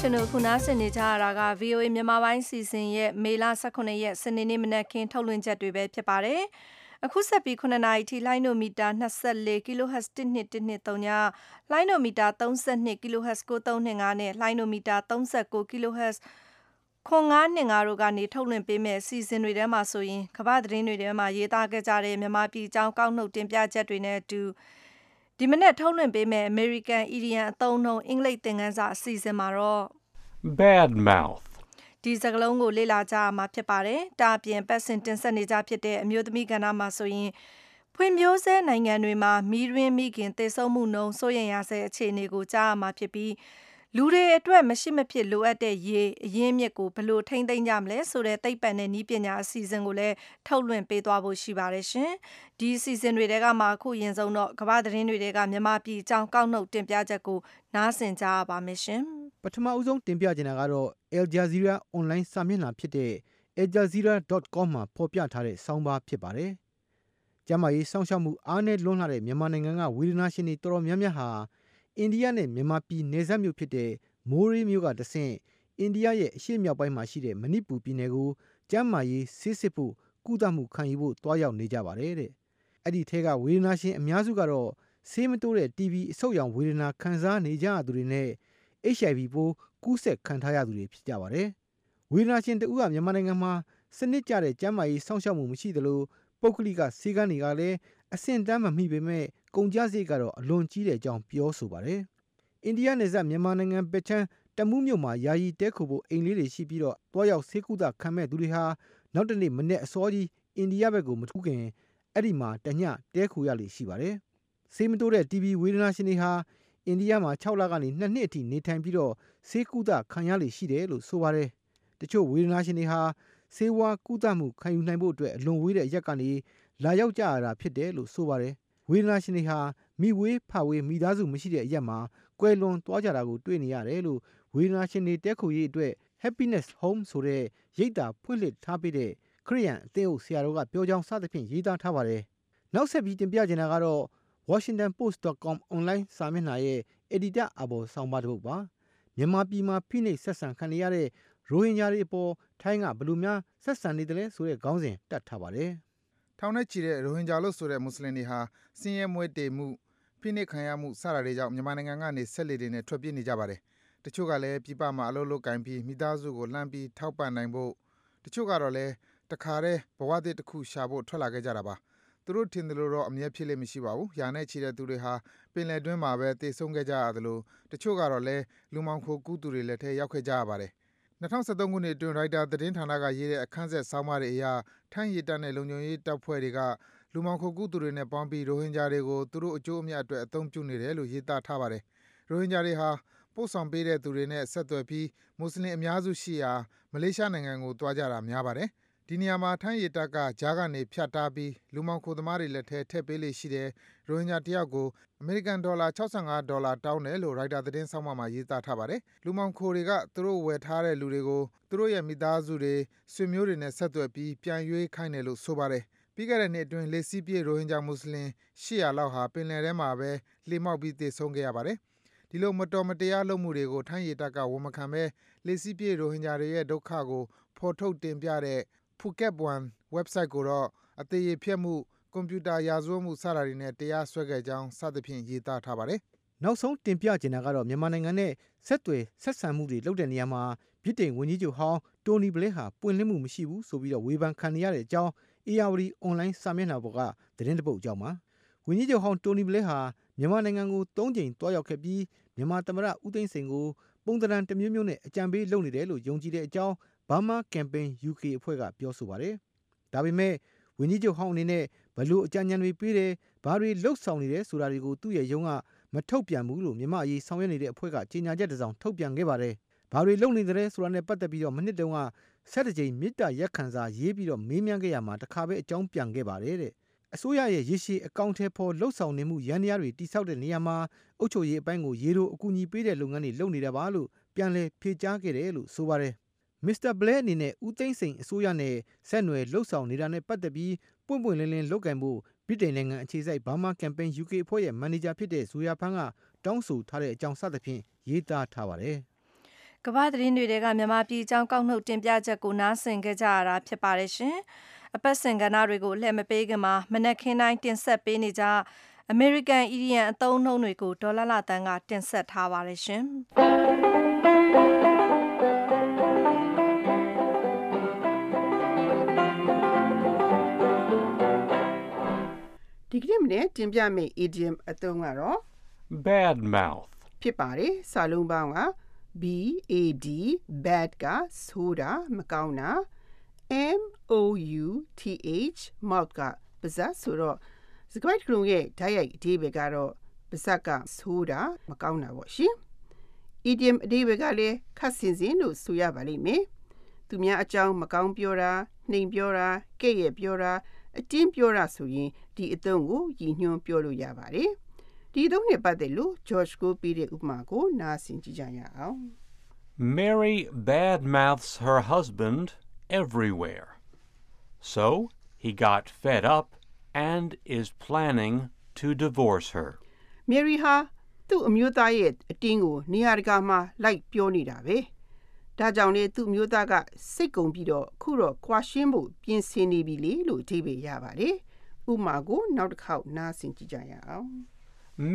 ရှင်တို့ခုနားဆင်နေကြရတာက VOA မြန်မာပိုင်းစီစဉ်ရဲ့မေလ18ရက်စနေနေ့မနက်ခင်းထုတ်လွှင့်ချက်တွေပဲဖြစ်ပါတယ်။အခုဆက်ပြီး9နာရီထိလိုင်းနိုမီတာ24 kHz 1213ညလိုင်းနိုမီတာ32 kHz 9325နဲ့လိုင်းနိုမီတာ39 kHz ခွန်925တို့ကနေထုတ်လွှင့်ပေးမဲ့စီစဉ်တွေထဲမှာဆိုရင်ကမ္ဘာသတင်းတွေထဲမှာရေးသားခဲ့ကြတဲ့မြန်မာပြည်အကြောင်းကောက်နှုတ်တင်ပြချက်တွေနဲ့အတူ ဒီမနေ့ထုတ်လွှင့်ပေးမဲ့ American Idiom အသုံးနှုန်းအင်္ဂလိပ်သင်ခန်းစာအစီအစဉ်မှာတော့ bad mouth ဒီစကားလုံးကိုလေ့လာကြရမှာဖြစ်ပါတယ်။တာအပြင်ပတ်စင်တင်ဆက်နေကြဖြစ်တဲ့အမျိုးသမီးကဏ္ဍမှာဆိုရင်ဖွံ့ဖြိုးဆဲနိုင်ငံတွေမှာမီးရင်းမိခင်သေဆုံးမှုနှုန်းစိုးရိမ်ရဆဲအခြေအနေကိုကြားရမှာဖြစ်ပြီး လူတွေအတွက်မရှိမဖြစ်လိုအပ်တဲ့ရေအရင်းမြစ်ကိုဘယ်လိုထိန်းသိမ်းကြမလဲဆိုတဲ့သိပ္ပံနဲ့နည်းပညာအစီအစဉ်ကိုလည်းထုတ်လွှင့်ပေးသွားဖို့ရှိပါတယ်ရှင်။ဒီအစီအစဉ်တွေတဲကမှအခုရင်ဆုံးတော့ကမ္ဘာသတင်းတွေတဲကမြန်မာပြည်အကြောင်းကောက်နှုတ်တင်ပြချက်ကိုနားဆင်ကြရပါမယ်ရှင်။ပထမဦးဆုံးတင်ပြချင်တာကတော့ Al Jazeera online စာမျက်နှာဖြစ်တဲ့ aljazeera.com မှာဖော်ပြထားတဲ့ဆောင်းပါးဖြစ်ပါတယ်။ကျန်းမာရေးစောင့်ရှောက်မှုအားနည်းလွန်းလှတဲ့မြန်မာနိုင်ငံကဝေဒနာရှင်တွေတော်တော်များများဟာ အိန္ဒိယနဲ့ မြန်မာပြည်နယ်စပ်မြို့ဖြစ်တဲ့ မိုးရေးမြို့ကတဆင့် အိန္ဒိယရဲ့ အရှေ့မြောက်ပိုင်းမှာရှိတဲ့ မဏိပူပြည်နယ်ကို ကျန်းမာရေးဆေးစစ်ဖို့ ကုသမှုခံယူဖို့တွားရောက်နေကြပါတယ်တဲ့။အဲ့ဒီထဲက ဝေဒနာရှင်အများစုကတော့ ဆေးမတိုးတဲ့ TB အဆုတ်ရောင်ဝေဒနာ ခံစားနေကြရသူတွေနဲ့ HIV ပိုးကူးစက်ခံထားရသူတွေ ဖြစ်ကြပါတယ်။ဝေဒနာရှင်တဦးက မြန်မာနိုင်ငံမှာ စနစ်ကျတဲ့ ကျန်းမာရေးစောင့်ရှောက်မှု မရှိသလို ပုဂ္ဂလိက ဆေးကမ်းတွေကလည်း အဆင့်တန်းမမိပေမဲ့ ကုန်ကျစရိတ်ကတော့ အလွန်ကြီးတဲ့အကြောင်း ပြောဆိုပါတယ်။အိန္ဒိယနယ်စပ် မြန်မာနိုင်ငံပက်ချမ်း တမူးမြို့မှာ ယာယီတဲခိုဖို့ အိမ်လေးတွေရှိပြီးတော့တွားရောက်ဆေးကုသခံမဲ့သူတွေဟာ နောက်တနေ့ မနေ့အစောကြီး အိန္ဒိယဘက်ကိုမထူးခင် အဲ့ဒီမှာ တညတဲခိုရလိရှိပါတယ်။ဆေးမတိုးတဲ့ TB ဝေဒနာရှင်တွေဟာ အိန္ဒိယမှာ6လကနေ2နှစ်အထိ နေထိုင်ပြီးတော့ဆေးကုသခံရလိရှိတယ်လို့ ဆိုပါတယ်။တချို့ဝေဒနာရှင်တွေဟာ ဆေးဝါးကုသမှုခံယူနိုင်ဖို့အတွက် အလွန်ဝေးတဲ့အရက်ကနေ လာရောက်ကြရတာဖြစ်တယ်လို့ ဆိုပါတယ်။ ဝေဒနာရှင်တွေဟာ မိဝေးဖဝေး မိသားစုမရှိတဲ့အရက်မှာ ကွယ်လွန်သွားကြတာကို တွေ့နေရတယ်လို့ ဝေဒနာရှင်တွေတဲခိုရေးအတွက် Happiness Home ဆိုတဲ့ ရိပ်သာဖွင့်လှစ်ထားပေးတဲ့ ခရိယန်အသင်းအုပ်ဆရာတော်က ပြောကြောင်း စသဖြင့် ရေးသားထားပါတယ်။နောက်ဆက်ပြီး တင်ပြချင်တာကတော့ washingtonpost.com online စာမျက်နှာရဲ့ editor အပေါ်ဆောင်းပါးတစ်ပုဒ်ပါ။မြန်မာပြည်မှာ ဖိနှိပ်ဆက်ဆံခံရတဲ့ ရိုဟင်ဂျာတွေအပေါ် ထိုင်းက ဘယ်လိုများ ဆက်ဆံနေတယ်လဲဆိုတဲ့ ခေါင်းစဉ်တက်ထားပါတယ်။ ထောင်နဲ့ချီတဲ့ ရိုဟင်ဂျာလို့ဆိုတဲ့ မွတ်စလင်တွေဟာ ဆင်းရဲမွဲတေမှု ဖိနှိပ်ခံရမှု စတာတွေကြောင့် မြန်မာနိုင်ငံကနေဆက်လက်တွေနဲ့ ထွက်ပြေးနေကြပါတယ်။တချို့ကလည်း ပြည်ပမှာ အလုပ်လုပ်ကင်ပြီး မိသားစုကို လှမ်းပြီး ထောက်ပံ့နိုင်ဖို့ တချို့ကတော့လည်း တခါတည်း ဘဝသစ်တစ်ခုရှာဖို့ ထွက်လာခဲ့ကြတာပါ။သူတို့ ထင်သလိုတော့ အမြဲဖြစ်လေမရှိပါဘူး။ရာနဲ့ချီတဲ့သူတွေဟာ ပင်လယ်တွင်းမှာပဲတေဆုံးခဲ့ကြရသလို တချို့ကတော့လည်း လူမောင်ခိုကူးသူတွေလက်ထဲ ရောက်ခဲ့ကြရပါတယ်။ 2013ခုနှစ်အတွင်း ရိုက်တာသတင်းဌာနကရေးတဲ့ အခန်းဆက် ဆောင်းပါးတွေအရ ထိုင်းရေတပ်နဲ့ လုံခြုံရေးတပ်ဖွဲ့တွေက လူမှောင်ခိုကူးသူတွေနဲ့ပေါင်းပြီး ရိုဟင်ဂျာတွေကို သူတို့အကျိုးအမြတ်အတွက် အသုံးပြုနေတယ်လို့ ရေးသားထားပါတယ်။ရိုဟင်ဂျာတွေဟာ ပို့ဆောင်ပေးတဲ့သူတွေနဲ့ ဆက်သွယ်ပြီး မွတ်ဆလင်အများစုရှိရာ မလေးရှားနိုင်ငံကို သွားကြတာများပါတယ်။ ဒီနေရာမှာ ထိုင်းရေတပ်က ကြားကနေ ဖြတ်ထားပြီး လူမှောင်ခိုသမားတွေလက်ထဲ ထည့်ပေးလေ့ရှိတဲ့ ရိုဟင်ဂျာတယောက်ကို အမေရိကန်ဒေါ်လာ65ဒေါ်လာ တောင်းတယ်လို့ ရိုက်တာသတင်းဆောင်းပါးမှာ ရေးသားထားပါတယ်။လူမှောင်ခိုတွေက သူတို့ဝယ်ထားတဲ့လူတွေကို သူတို့ရဲ့ မိသားစုတွေ၊ဆွေမျိုးတွေနဲ့ ဆက်သွယ်ပြီး ပြန်ရွေးခိုင်းတယ်လို့ ဆိုပါတယ် ပြီးခဲ့တဲ့နှစ်အတွင်း လှေစီးပြေး ရိုဟင်ဂျာမွတ်ဆလင် ၈၀၀ လောက်ဟာ ပင်လယ်ထဲမှာပဲ လှေမှောက်ပြီး သေဆုံးခဲ့ရပါတယ်။ဒီလို မတော်မတရားလုပ်မှုတွေကို ထိုင်းရေတပ်က ဝန်မခံဘဲ လှေစီးပြေး ရိုဟင်ဂျာတွေရဲ့ ဒုက္ခကို ဖော်ထုတ်တင်ပြတဲ့ Phuket One ဝက်ဘ်ဆိုက်ကိုတော့ အသေရေဖျက်မှု၊ကွန်ပြူတာရာဇဝတ်မှု စတာတွေနဲ့ တရားစွဲခဲ့ကြောင်း စသဖြင့် ရေးသားထားပါတယ်။နောက်ဆုံးတင်ပြချင်တာကတော့ မြန်မာနိုင်ငံနဲ့ ဆက်သွယ်ဆက်ဆံမှုတွေ လုပ်တဲ့နေရာမှာ ဗြိတိန်ဝန်ကြီးချုပ်ဟောင်းတိုနီဘလဲဟာ ပွင့်လင်းမှုမရှိဘူးဆိုပြီးတော့ဝေဖန်ခံနေရတဲ့အကြောင်းအေယာဝတီ အွန်လိုင်းစာမျက်နှာပေါ်က သတင်းတပုတ်အကြောင်းပါ။ဝန်ကြီးချုပ်ဟောင်းတိုနီဘလဲဟာ မြန်မာနိုင်ငံကို ၃ ကြိမ်တွားရောက်ခဲ့ပြီး မြန်မာသမ္မတ ဦးသိန်းစိန်ကို ပုံသဏ္ဍာန်တစ်မျိုးမျိုးနဲ့ အကြံပေးလုပ်နေတယ်လို့ ယုံကြည်တဲ့အကြောင်း Burma Campaign UK အဖွဲ့က ပြောဆိုပါတယ်။ဒါပေမဲ့ ဝန်ကြီးချုပ်ဟောင်းအနေနဲ့ ဘယ်လိုအကြံဉာဏ်တွေပေးတယ်၊ဘာတွေလုပ်ဆောင်နေတယ်ဆိုတာတွေကို သူ့ရဲ့ရုံးက မထုတ်ပြန်ဘူးလို့ မြန်မာ့အရေးဆောင်ရွက်နေတဲ့အဖွဲ့က ကြေညာချက်တစောင်ထုတ်ပြန်ခဲ့ပါတယ်။ဘာတွေလုပ်နေသလဲဆိုတာနဲ့ပတ်သက်ပြီး မနှစ်တုန်းက ၁၁ ကြိမ် မေတ္တာရပ်ခံစာရေးပြီး မေးမြန်းခဲ့ရာမှာ တခါပဲ အကြောင်းပြန်ခဲ့ပါတယ်။အစိုးရရဲ့ ရေရှည်အကောင်အထည်ဖော်လုပ်ဆောင်နေမှုယန္တရားတွေ တည်ဆောက်တဲ့နေရာမှာ အုပ်ချုပ်ရေးအပိုင်းကို ရေတိုအကူအညီပေးတဲ့လုပ်ငန်းတွေ လုပ်နေတာပါလို့ ပြန်လည်ဖြေကြားခဲ့တယ်လို့ ဆိုပါတယ်။ မစ္စတာဘလဲအနေနဲ့ ဦးသိန်းစိန်အစိုးရနဲ့ ဆက်နွယ်လှုပ်ဆောင်နေတာနဲ့ ပတ်သက်ပြီး ပွင့်ပွင့်လင်းလင်း လုပ်ကိုင်ဖို့ ဗြိတိန်နိုင်ငံအခြေစိုက် Burma Campaign UK အဖွဲ့ရဲ့ မန်နေဂျာဖြစ်တဲ့ဇိုယာဖန်းကတောင်းဆိုထားတဲ့အကြောင်း စသဖြင့် ရေးသားထားပါတယ်။ကမ္ဘာသတင်းတွေကမြန်မာပြည်အကြောင်း ကောက်နှုတ်တင်ပြချက်ကို နားဆင်ကြကြရတာ ဖြစ်ပါတယ်ရှင်။အပတ်စဉ်ကဏ္ဍတွေကိုလှည့်မပေးခင်မှာ မနက်ခင်းတိုင်း တင်ဆက်ပေးနေကြအမေရိကန် အီဒီယံအသုံးနှုန်းတွေကို ဒေါ်လာလာတန်းက တင်ဆက်ထားပါတယ်ရှင်။ ဒီကနေ့မနေ့တင်ပြမယ့် idiom အသုံးကတော့ bad mouth, ဖြစ်ပါတယ်။စာလုံးပေါင်းက B A D bad ကဆိုတာမကောင်းတာ M O U T H mouth ကပါးစပ်ဆိုတော့စကားကလုံးရဲ့ဓာတ်ရိုက်အဓိပ္ပာယ်ကတော့ပါးစပ်ကဆိုတာမကောင်းတာပေါ့ရှင်။ idiom အဓိပ္ပာယ်ကလည်းခက်စင်စင်လို့ဆိုရပါလိမ့်မယ်။သူများအကြောင်းမကောင်းပြောတာနှိမ်ပြောတာကဲ့ရဲ့ပြောတာ အတင်းပြောတာဆိုရင်ဒီအသုံးကိုရည်ညွှန်းပြောလို့ရပါတယ်။ဒီအသုံးနဲ့ပတ်သက်လို့ George ကိုပြီးတဲ့ဥပမာကိုနားဆင်ကြည့်ကြရအောင်။ Mary bad mouths her husband everywhere. So he got fed up and is planning to divorce her. Mary ဟာသူ့အမျိုးသားရဲ့အတင်းကိုနေရာတကာမှာလိုက်ပြောနေတာပဲ။ ဒါကြောင့်လေသူ့အမျိုးသားကစိတ်ကုန်ပြီးတော့အခုတော့ကွာရှင်းဖို့ပြင်ဆင်နေပြီလေလို့အဓိပ္ပာယ်ရပါတယ်။ဥပမာကိုနောက်တစ်ခေါက်နားဆင်ကြည့်ကြရအောင်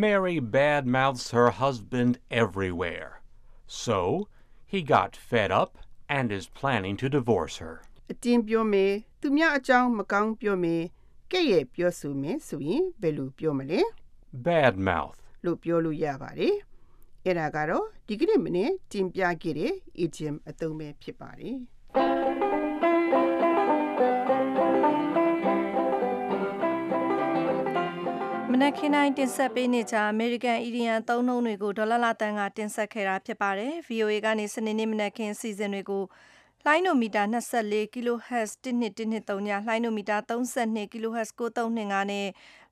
Mary bad mouths her husband everywhere. So he got fed up and is planning to divorce her. ။အတင်းပြောမယ်သူများအကြောင်းမကောင်းပြောမယ်ကဲ့ရဲ့ပြောဆိုမယ်ဆိုရင်ဘယ်လိုပြောမလဲ Bad mouth. လို့ပြောလို့ရပါတယ်။ အဲ့ဒါကတော့ဒီကနေ့မနေ့တင်ပြခဲ့တဲ့ idiom အသုံးပဲဖြစ်ပါတယ်။မနက်ခင်းတိုင်းတင်ဆက်ပေးနေကြအမေရိကန်အီဒီယံသုံးနှုန်းတွေကိုဒေါ်လာလာတန်းကတင်ဆက်ခဲ့တာဖြစ်ပါတယ်။ VOA ကနေစနေနေ့မနက်ခင်းစီစဉ်တွေကိုလိုင်းနိုမီတာ24 kHz 1213ညလိုင်းနိုမီတာ32 kHz 9325နဲ့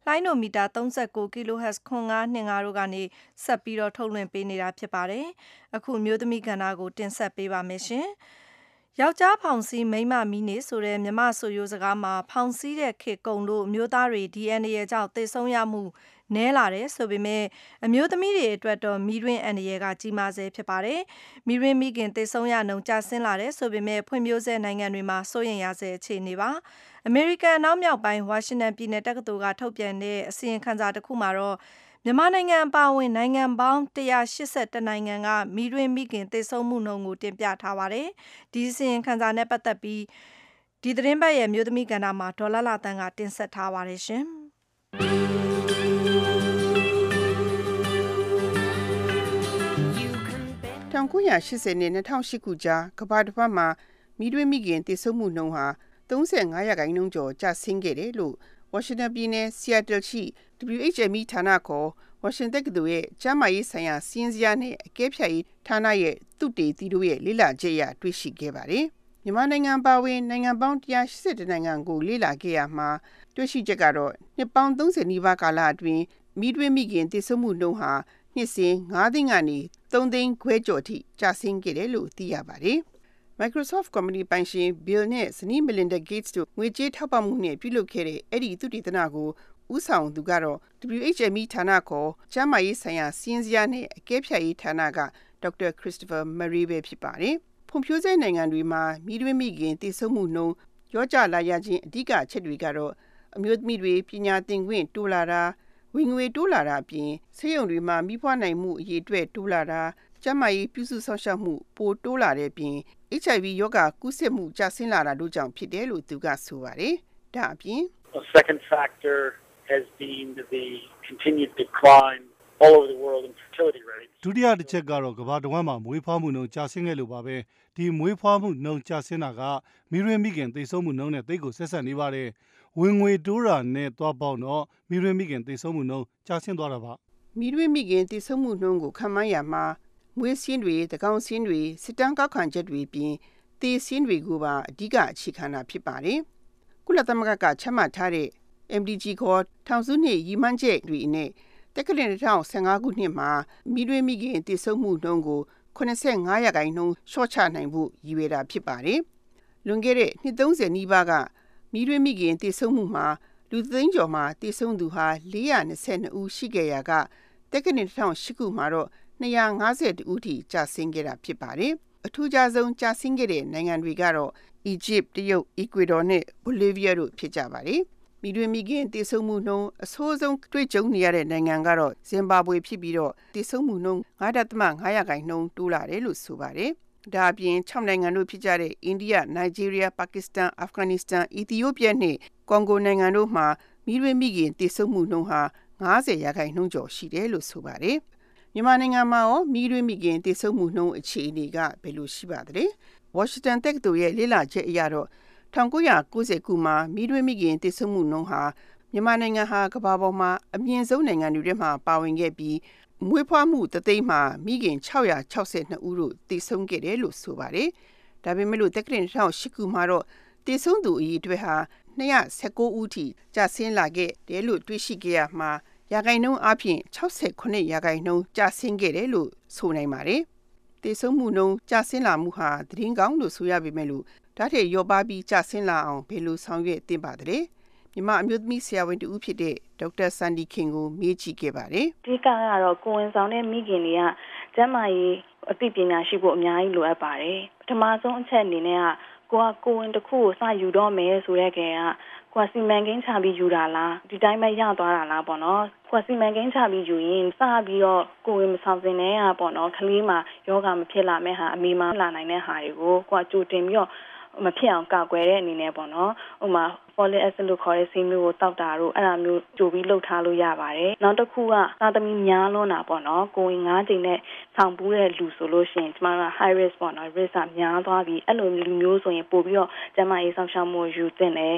လိုင်းနိုမီတာ39 kHz 9525တို့ကနေဆက်ပြီးတော့ထုတ်လွှင့်ပေးနေတာဖြစ်ပါတယ်။အခုမျိုးသမီးကဏ္ဍကိုတင်ဆက်ပေးပါမယ်ရှင်။ယောက်ျားဖောင်စည်းမိန်းမမီးနေဆိုတဲ့မြမဆိုရိုးစကားမှာဖောင်စည်းတဲ့ခေကုံတို့အမျိုးသားတွေ DNA ရဲ့ကြောင့်သေဆုံးရမှု နဲလာတယ်ဆိုပေမဲ့အမျိုးသမီးတွေအတွက်တော့မီးတွင်းအန္တရာယ်ကကြီးမားဆဲဖြစ်ပါတယ်။မီးတွင်းမိခင်သေဆုံးရနှုန်းကျဆင်းလာတယ်ဆိုပေမဲ့ဖွံ့ဖြိုးဆဲနိုင်ငံတွေမှာစိုးရိမ်ရဆဲအခြေအနေပါ။အမေရိကန်အနောက်မြောက်ပိုင်းဝါရှင်တန်ပြည်နယ်တက္ကသိုလ်ကထုတ်ပြန်တဲ့အစီရင်ခံစာတစ်ခုမှာတော့မြန်မာနိုင်ငံအပါအဝင်နိုင်ငံပေါင်း182နိုင်ငံကမိတွင်မိခင်သေဆုံးမှုနှုန်းကိုတင်ပြထားပါတယ်။ဒီအစီရင်ခံစာနဲ့ပတ်သက်ပြီးဒီသတင်းပတ်ရဲ့မြို့သမီးကဏ္ဍမှာဒေါ်လာလာတန်းကတင်ဆက်ထားပါတယ်ရှင်။ 1980နဲ့2008ခုကြားကမ္ဘာတစ်ပတ်မှာမိတွင်းမိခင်တည်ဆုံမှုနှုန်းဟာ35ရာခိုင်နှုန်းကျော်ကျဆင်းခဲ့တယ်လို့ဝါရှင်တန်ပြည်နယ်ဆီယက်တလ်ရှိ WHME ဌာနခေါ်ဝါရှင်တန်ကတူရဲ့ကျန်းမာရေးဆိုင်ရာစီးရင်စရာနဲ့အကဲဖြတ်ရေးဌာနရဲ့သူတေသီတို့ရဲ့လေ့လာချက်အရတွေ့ရှိခဲ့ပါတယ်။မြန်မာနိုင်ငံပါဝင်နိုင်ငံပေါင်း180နိုင်ငံကိုလေ့လာခဲ့ရမှာတွေ့ရှိချက်ကတော့နှစ်ပေါင်း30နီးပါးကာလအတွင်းမိတွင်းမိခင်တည်ဆုံမှုနှုန်းဟာ နှစ်စဉ်9သိန်းကနေ3သိန်းခွဲကျော်ထိကျဆင်းခဲ့တယ်လို့သိရပါတယ်။ Microsoft ကုမ္ပဏီပိုင်ရှင် Bill နဲ့ဇနီး Melinda Gates တို့ငွေကြေးထောက်ပံ့မှုနဲ့ပြုလုပ်ခဲ့တဲ့အဲ့ဒီသုတေသနကိုဥဆောင်သူကတော့ WHME ဌာနခေါ်ကျန်းမာရေးဆိုင်ရာစီးရင်စရာနဲ့အကဲဖြတ်ရေးဌာနကဒေါက်တာ Christopher Murray ပဲဖြစ်ပါတယ်။ဖွံ့ဖြိုးဆဲနိုင်ငံတွေမှာမိတွင်းမိခင်တည်ဆုံမှုနှုန်းရောကြလာရခြင်းအဓိကအချက်တွေကတော့အမျိုးသမီးတွေပညာသင်ခွင့်တိုးလာတာ ဝင်ငွေတိုးလာတာအပြင်ဆေးရုံတွေမှာမိဖွားနိုင်မှုအရေးအတွက်တိုးလာတာကျန်းမာရေးပြုစုဆောင်ရှောက်မှုပိုတိုးလာတဲ့အပြင် HIV ရောဂါကူးစက်မှုကျဆင်းလာတာတို့ကြောင့်ဖြစ်တယ်လို့သူကဆိုပါတယ်။ဒါအပြင် A second factor has been the continued decline all over the world in fertility rates. ဒုတိယတစ်ချက်ကတော့ကမ္ဘာတစ်ဝန်းမှာမွေးဖွားမှုနှုန်းကျဆင်းခဲ့လို့ပါပဲဒီမွေးဖွားမှုနှုန်းကျဆင်းတာကမိရင်းမိခင်သိဆုံးမှုနှုန်းနဲ့တိတ်ကိုဆက်ဆက်နေပါတယ် ဝင်ငွေတိုးတာနဲ့သွားပေါက်တော့မိရင်းမိခင်သိဆုံးမှုနှုန်းကျဆင်းသွားတာပါမိတွင်းမိခင်တည်ဆုံမှုနှုန်းကိုခံမှန်းရမှာမွေးစင်းတွေတကောင်စင်းတွေစစ်တမ်းကောက်ခံချက်တွေပြင်သေစင်းတွေကိုပါအဓိကအခြေခံတာဖြစ်ပါတယ်။ကုလသမဂ္ဂကချမှတ်ထားတဲ့ MDG ခေါ်ထောင်စုနှစ်ရည်မှန်းချက်တွေနဲ့တက္ကသိုလ်2015ခုနှစ်မှာမိတွင်းမိခင်တည်ဆုံမှုနှုန်းကို85ရာခိုင်နှုန်းလျှော့ချနိုင်ဖို့ရည်ရွယ်တာဖြစ်ပါတယ်။လွန်ခဲ့တဲ့နှစ်30နီးပါးက မိတွင်းမိခင်တည်ဆုံမှုမှာလူသိန်းကျော်မှာတည်ဆုံသူဟာ422ဦးရှိခဲ့ရာကတက္ကသိုလ်2008ခုမှာတော့250ဦးထိကျဆင်းခဲ့တာဖြစ်ပါတယ်အထူးခြားဆုံးကြာဆင်းခဲ့တဲ့နိုင်ငံတွေကတော့ Egypt, တရုတ်, Ecuador နဲ့ Bolivia တို့ဖြစ်ကြပါတယ်။မိတွင်မိခင်တည်ဆုံမှုနှုန်းအဆိုးဆုံးတွေ့ကြုံနေရတဲ့နိုင်ငံကတော့ဇင်ဘာဘွေဖြစ်ပြီးတော့တည်ဆုံမှုနှုန်း9.5ရာခိုင်နှုန်းတိုးလာတယ်လို့ဆိုပါတယ်။ ဒါအပြင်6နိုင်ငံတို့ဖြစ်ကြတဲ့အိန္ဒိယ၊နိုင်ဂျီးရီးယား၊ပါကစ္စတန်၊အာဖဂန်နစ္စတန်၊အီသီယိုးပီးယားနဲ့ကွန်ဂိုနိုင်ငံတို့မှာမိတွင်မိခင်တည်ဆုံမှုနှုန်းဟာ90ရာခိုင်နှုန်းကျော်ရှိတယ်လို့ဆိုပါတယ်။မြန်မာနိုင်ငံမှာရောမိတွင်မိခင်တည်ဆုံမှုနှုန်းအခြေအနေကဘယ်လိုရှိပါသလဲ။ Washington တက္ကသိုလ်ရဲ့လေ့လာချက်အရတော့1990ခုမှာမိတွင်မိခင်တည်ဆုံမှုနှုန်းဟာမြန်မာနိုင်ငံဟာကမ္ဘာပေါ်မှာအမြင့်ဆုံးနိုင်ငံတွေထဲမှာပါဝင်ခဲ့ပြီး မွေးဖွားမှုတသိန်းမှာမိခင်662ဦးတို့တည်ဆုံခဲ့တယ်လို့ဆိုပါတယ်။ဒါပေမဲ့လို့တက္ကသိုလ်2008ခုမှာတော့တည်ဆုံသူအရေအတွက်ဟာ219ဦးထိကျဆင်းလာခဲ့တယ်လို့တွေ့ရှိခဲ့ရမှာရာခိုင်နှုန်းအပြင်68ရာခိုင်နှုန်းကျဆင်းခဲ့တယ်လို့ဆိုနိုင်ပါတယ်။တည်ဆုံမှုနှုန်းကျဆင်းလာမှုဟာသတင်းကောင်းလို့ဆိုရပေမဲ့လို့ဒါထက်ရောပါပြီးကျဆင်းလာအောင်ဘယ်လိုဆောင်ရွက်သင့်ပါသလဲ။ မြမအမျိုးသမီးဆရာဝန်တူဦးဖြစ်တဲ့ဒေါက်တာဆန်ဒီခင်ကိုမေးကြည့်ခဲ့ပါတယ်။ဒီကကတော့ကိုဝင်ဆောင်တဲ့မိခင်တွေကကျန်းမာရေးအသိပညာရှိဖို့အများကြီးလိုအပ်ပါတယ်။ပထမဆုံးအချက်အနေနဲ့ကကိုကကိုဝင်တစ်ခုကိုစယူတော့မယ်ဆိုတဲ့ကေကကိုကစီမံကိန်းချပြီးယူတာလားဒီတိုင်းပဲရသွားတာလားပေါ့နော်ကိုကစီမံကိန်းချပြီးယူရင်စပြီးတော့ကိုဝင်မဆောင်စင်တဲ့ဟာပေါ့နော်ကလေးမှာယောဂမဖြစ်လာမဲ့ဟာအမေမလာနိုင်တဲ့ဟာတွေကိုကိုကကြိုတင်ပြီးတော့ မဖြစ်အောင်ကာကွယ်တဲ့အနေနဲ့ပေါ့နော်ဥမာ folic acid လို့ခေါ်တဲ့ဆေးမျိုးကိုတောက်တာတို့အဲ့ဒါမျိုးကြိုပြီးလှုပ်ထားလို့ရပါတယ်နောက်တစ်ခုကသာသမီများလွန်းတာပေါ့နော်ကိုဝင်၅ချိန်နဲ့ဆောင်ပူးတဲ့လူဆိုလို့ရှိရင်ကျမတို့ high risk ပေါ့နော် risk ကများသွားပြီးအဲ့လိုလူမျိုးဆိုရင်ပို့ပြီးတော့ကျမရေးဆောင်ရှောက်မှုယူသင့်တယ်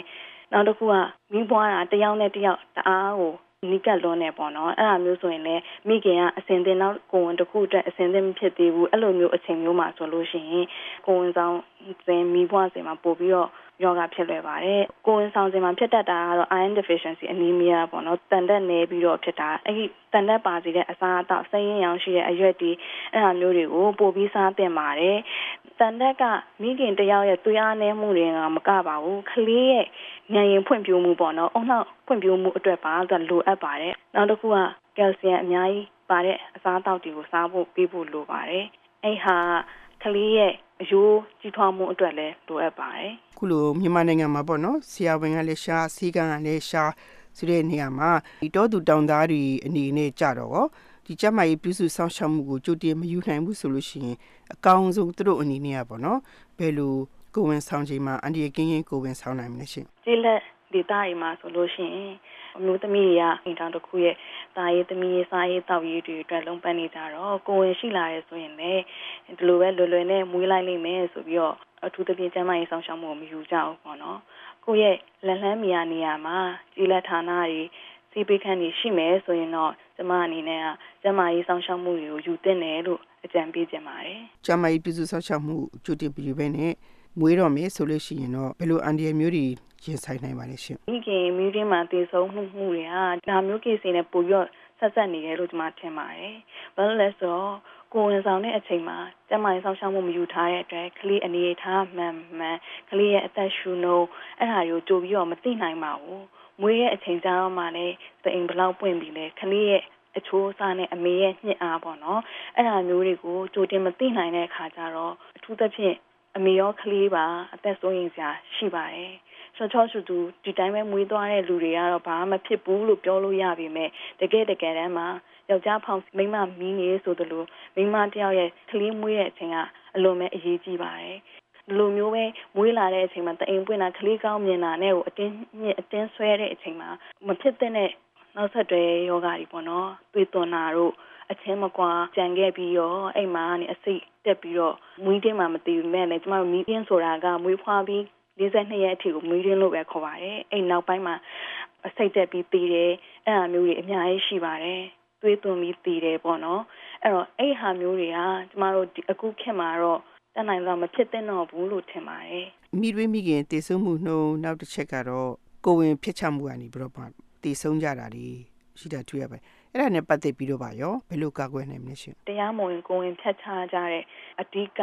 နောက်တစ်ခုကမိဘွားတာတယောက်နဲ့တယောက်တအားကို နီးကပ်လွန်းနေပေါ့နော်အဲ့ဒါမျိုးဆိုရင်လည်းမိခင်ကအစင်တင်နောက်ကိုဝင်တစ်ခုအတွက်အစင်တင်မဖြစ်သေးဘူးအဲ့လိုမျိုးအချိန်မျိုးမှာဆိုလို့ရှိရင်ကိုဝင်ဆောင်စဉ်မိဘွားစဉ်မှာပို့ပြီးတော့ယောဂဖြစ်လွယ်ပါတယ်။ကိုဝင်ဆောင်စဉ်မှာဖြစ်တတ်တာကတော့ iron deficiency anemia ပေါ့နော်။တန်တက်နေပြီးတော့ဖြစ်တာအဲ့ဒီတန်တက်ပါစေတဲ့အစားအသောက်စိမ်းရင်းရောင်ရှိတဲ့အရွက်တွေအဲ့ဒါမျိုးတွေကိုပို့ပြီးစားသင့်ပါတယ်။ တန်တက်ကမိခင်တယောက်ရဲ့သွေးအားနည်းမှုတွေကမကပါဘူး။ကလေးရဲ့ဉာဏ်ရင်ဖွံ့ဖြိုးမှုပေါ့နော်။အုံနောက်ဖွံ့ဖြိုးမှုအတွက်ပါသူလိုအပ်ပါတယ်။နောက်တစ်ခုကကယ်လ်ဆီယမ်အများကြီးပါတဲ့အစားအသောက်တွေကိုစားဖို့ပေးဖို့လိုပါတယ်။အဲ့ဟာကလေးရဲ့အယိုးကြီးထွားမှုအတွက်လည်းလိုအပ်ပါတယ်။ခုလိုမြန်မာနိုင်ငံမှာပေါ့နော်ဆရာဝန်ကလည်းရှားစီကံကလည်းရှားဆိုတဲ့နေရာမှာဒီတောသူတောင်သားတွေအနေနဲ့ကြတော့ ဒီကျမကြီးပြုစုဆောင်ရှောက်မှုကိုကြိုတင်မယူနိုင်ဘူးဆိုလို့ရှိရင်အကောင်းဆုံးသူတို့အနေနဲ့ကပေါ့နော်ဘယ်လိုကိုဝင်ဆောင်ချိန်မှာအန်ဒီကင်းရင်ကိုဝင်ဆောင်နိုင်မလဲရှင်။ဒီလက်ဒေတာတွေမှာဆိုလို့ရှိရင်အမျိုးသမီးတွေကအိမ်ထောင်တစ်ခုရဲ့တာရေးသမီးရေးစားရေးတောက်ရေးတွေအတွက်လုံးပန်းနေကြတော့ကိုဝင်ရှိလာရဲဆိုရင်လည်းဒီလိုပဲလွယ်လွယ်နဲ့မွေးလိုက်လိမ့်မယ်ဆိုပြီးတော့အထူးသဖြင့်ကျန်းမာရေးဆောင်ရှောက်မှုမယူကြဘူးပေါ့နော်ကိုယ့်ရဲ့လက်လန်းမီယာနေရာမှာကြီးလက်ဌာနတွေ စီးပိတ်ခန့်တွေရှိမယ်ဆိုရင်တော့ကျမအနေနဲ့ကကျန်းမာရေးဆောင်ရှောက်မှုတွေကိုယူသင့်တယ်လို့အကြံပေးချင်ပါတယ်ကျန်းမာရေးပြည်စုဆောင်ရှောက်မှုကြိုတင်ပြီးပဲနဲ့မွေးတော့မယ်ဆိုလို့ရှိရင်တော့ဘယ်လိုအန်ဒီရမျိုးတွေရင်ဆိုင်နိုင်ပါလဲရှင်မိခင်မိခင်မှာတည်ဆုံးမှုမှုတွေဟာဒါမျိုးကိစ္စနဲ့ပိုပြီးတော့ဆက်ဆက်နေတယ်လို့ကျွန်မထင်ပါတယ်ဘာလို့လဲဆိုတော့ကိုဝင်ဆောင်တဲ့အချိန်မှာကျမရေးဆောင်ရှောက်မှုမယူထားတဲ့အတွက်ကလေးအနေထားမှန်မှန်ကလေးရဲ့အသက်ရှူနှုန်းအဲ့ဒါတွေကိုကြိုပြီးတော့မသိနိုင်ပါဘူး မွေးရဲ့အချိန်ကြာတော့မှလည်းတိမ်ဘလောက်ပွင့်ပြီးလဲကလေးရဲ့အချိုးအစားနဲ့အမေရဲ့ညှစ်အားပေါ့နော်အဲ့ဒါမျိုးတွေကိုကြိုတင်မသိနိုင်တဲ့အခါကျတော့အထူးသဖြင့်အမေရောကလေးပါအသက်စိုးရင်စရာရှိပါတယ်ချောချောဆူတူဒီတိုင်းပဲမွေးသွားတဲ့လူတွေကတော့ဘာမှမဖြစ်ဘူးလို့ပြောလို့ရပါပဲတကယ်တကယ်တမ်းမှာယောက်ျားဖောင်မိန်းမမီးနေဆိုသလိုမိန်းမတယောက်ရဲ့ကလေးမွေးတဲ့အချိန်ကအလွန်ပဲအရေးကြီးပါတယ်ဒီ လိုမျိုးပဲမွေးလာတဲ့အချိန်မှာတအိမ်ပွင့်တာကလေးကောင်းမြင်တာနဲ့ကိုအတင်းညစ်အတင်းဆွဲတဲ့အချိန်မှာမဖြစ်တဲ့နောက်ဆက်တွဲယောဂါတွေပေါ့နော်သွေးသွန်တာတို့အချင်းမကွာကြံခဲ့ပြီးတော့အဲ့မှာနေအစိတ်တက်ပြီးတော့မွေးတင်းမှမသိဘူးမဲ့လည်းကျမတို့မီးတင်းဆိုတာကမွေးဖွားပြီး42ရက်အထိကိုမွေးတင်းလို့ပဲခေါ်ပါတယ်အဲ့နောက်ပိုင်းမှာအစိတ်တက်ပြီးပြီးတယ်အဲ့အမျိုးတွေအများကြီးရှိပါတယ်သွေးသွင်းပြီးတည်တယ်ပေါ့နော်အဲ့တော့အဲ့ဟာမျိုးတွေကကျမတို့ဒီအခုခေတ်မှာတော့ တတ်နိုင်တော့မဖြစ်သင့်တော့ဘူးလို့ထင်ပါတယ်မိရွေးမိခင်တည်ဆုံမှုနှုံနောက်တစ်ချက်ကတော့ကိုဝင်ဖြစ်ချမှုကနေပြီးတော့တည်ဆုံကြတာဒီရှိတာတွေ့ရပါတယ်အဲ့ဒါနဲ့ပတ်သက်ပြီးတော့ပါရောဘယ်လိုကာကွယ်နိုင်မလဲရှင်တရားမဝင်ကိုဝင်ဖြတ်ချကြတဲ့အဓိက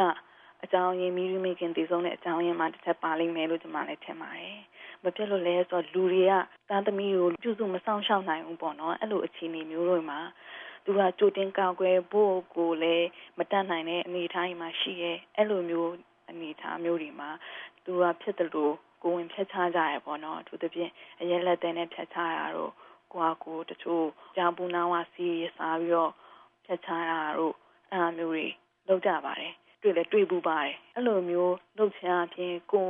အကြောင်းရင်းမိမိမိခင်တည်ဆုံးတဲ့အကြောင်းရင်းမှာတစ်ချက်ပါလိမ့်မယ်လို့ကျွန်မလည်းထင်ပါတယ်မဖြစ်လို့လဲဆိုတော့လူတွေကသားသမီးကိုပြုစုမဆောင်ရှောက်နိုင်ဘူးပေါ့နော်အဲ့လိုအခြေအနေမျိုးတွေမှာတ သူကကြိုတင်ကောက်ွယ်ဖို့ကိုလည်းမတတ်နိုင်တဲ့အနေအထားမှာရှိရဲအဲ့လိုမျိုးအနေအထားမျိုးတွေမှာသူကဖြစ်တယ်လို့ကိုဝင်ဖြတ်ချကြရပေါ့နော်သူတပြင်းအရက်လက်တဲ့နဲ့ဖြတ်ချရတော့ကိုကကိုတချို့ကြောင်ပူနာဝစီရစားပြီးတော့ဖြတ်ချရတော့အဲ့လိုမျိုးတွေလုပ်ကြပါတယ်တွေ့လဲတွေ့ဘူးပါတယ်အဲ့လိုမျိုးလုပ်ချင်အပြင်ကို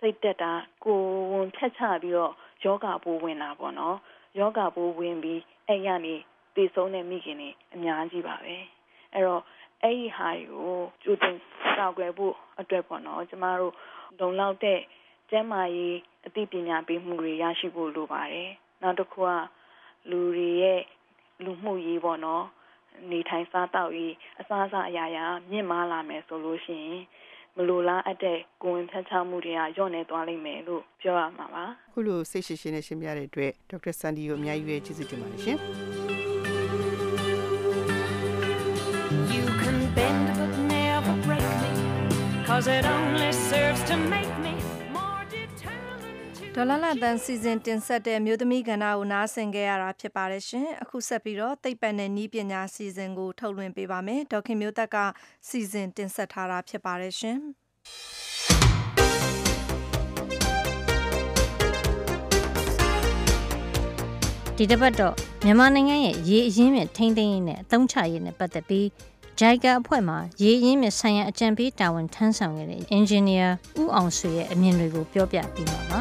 စိတ်တက်တာကိုဝင်ဖြတ်ချပြီးတော့ယောဂပိုးဝင်တာပေါ့နော်ယောဂပိုးဝင်ပြီးအဲ့ရနေ တည်ဆုံးတဲ့မိခင်တွေအများကြီးပါပဲအဲ့တော့အဲ့ဒီဟာကိုကျူတင်ကောက်ွယ်ဖို့အတွက်ပေါ့နော်ကျမတို့လုံလောက်တဲ့ကျန်းမာရေးအသိပညာပေးမှုတွေရရှိဖို့လိုပါတယ်နောက်တစ်ခုကလူတွေရဲ့လူမှုရေးပေါ့နော်နေထိုင်စားတောက်ရေးအစားအစာအရာရာမြင့်မားလာမယ်ဆိုလို့ရှိရင်မလိုလားအပ်တဲ့ကိုယ်ဝင်ဖြတ်ချမှုတွေကညော့နေသွားလိမ့်မယ်လို့ပြောရမှာပါခုလိုစိတ်ရှိရှိနဲ့ရှင်းပြတဲ့အတွက်ဒေါက်တာဆန်ဒီကိုအများကြီးပဲကျေးဇူးတင်ပါတယ်ရှင် cause it only serves to make me more determined to ဒေါ်လာလန်တန်စီစဉ်တင်ဆက်တဲ့မြို့သမီးကဏ္ဍကိုနားဆင်ခဲ့ရတာဖြစ်ပါတယ်ရှင်အခုဆက်ပြီးတော့သိပ္ပံနဲ့ဤပညာစီစဉ်ကိုထုတ်လွှင့်ပေးပါမယ်ဒေါက်ခင်မျိုးသက်ကစီစဉ်တင်ဆက်ထားတာဖြစ်ပါတယ်ရှင်ဒီတစ်ပတ်တော့မြန်မာနိုင်ငံရဲ့ရေအရင်းမြစ်ထိန်းသိမ်းရေးနဲ့အသုံးချရေးနဲ့ပတ်သက်ပြီး JICA အဖွဲ့မှရေအရင်းမြစ်ဆိုင်ရာအကြံပေးတာဝန်ထမ်းဆောင်ခဲ့တဲ့ engineer ဦးအောင်ဆွေရဲ့အမြင်တွေကိုပြောပြပေးပါပါ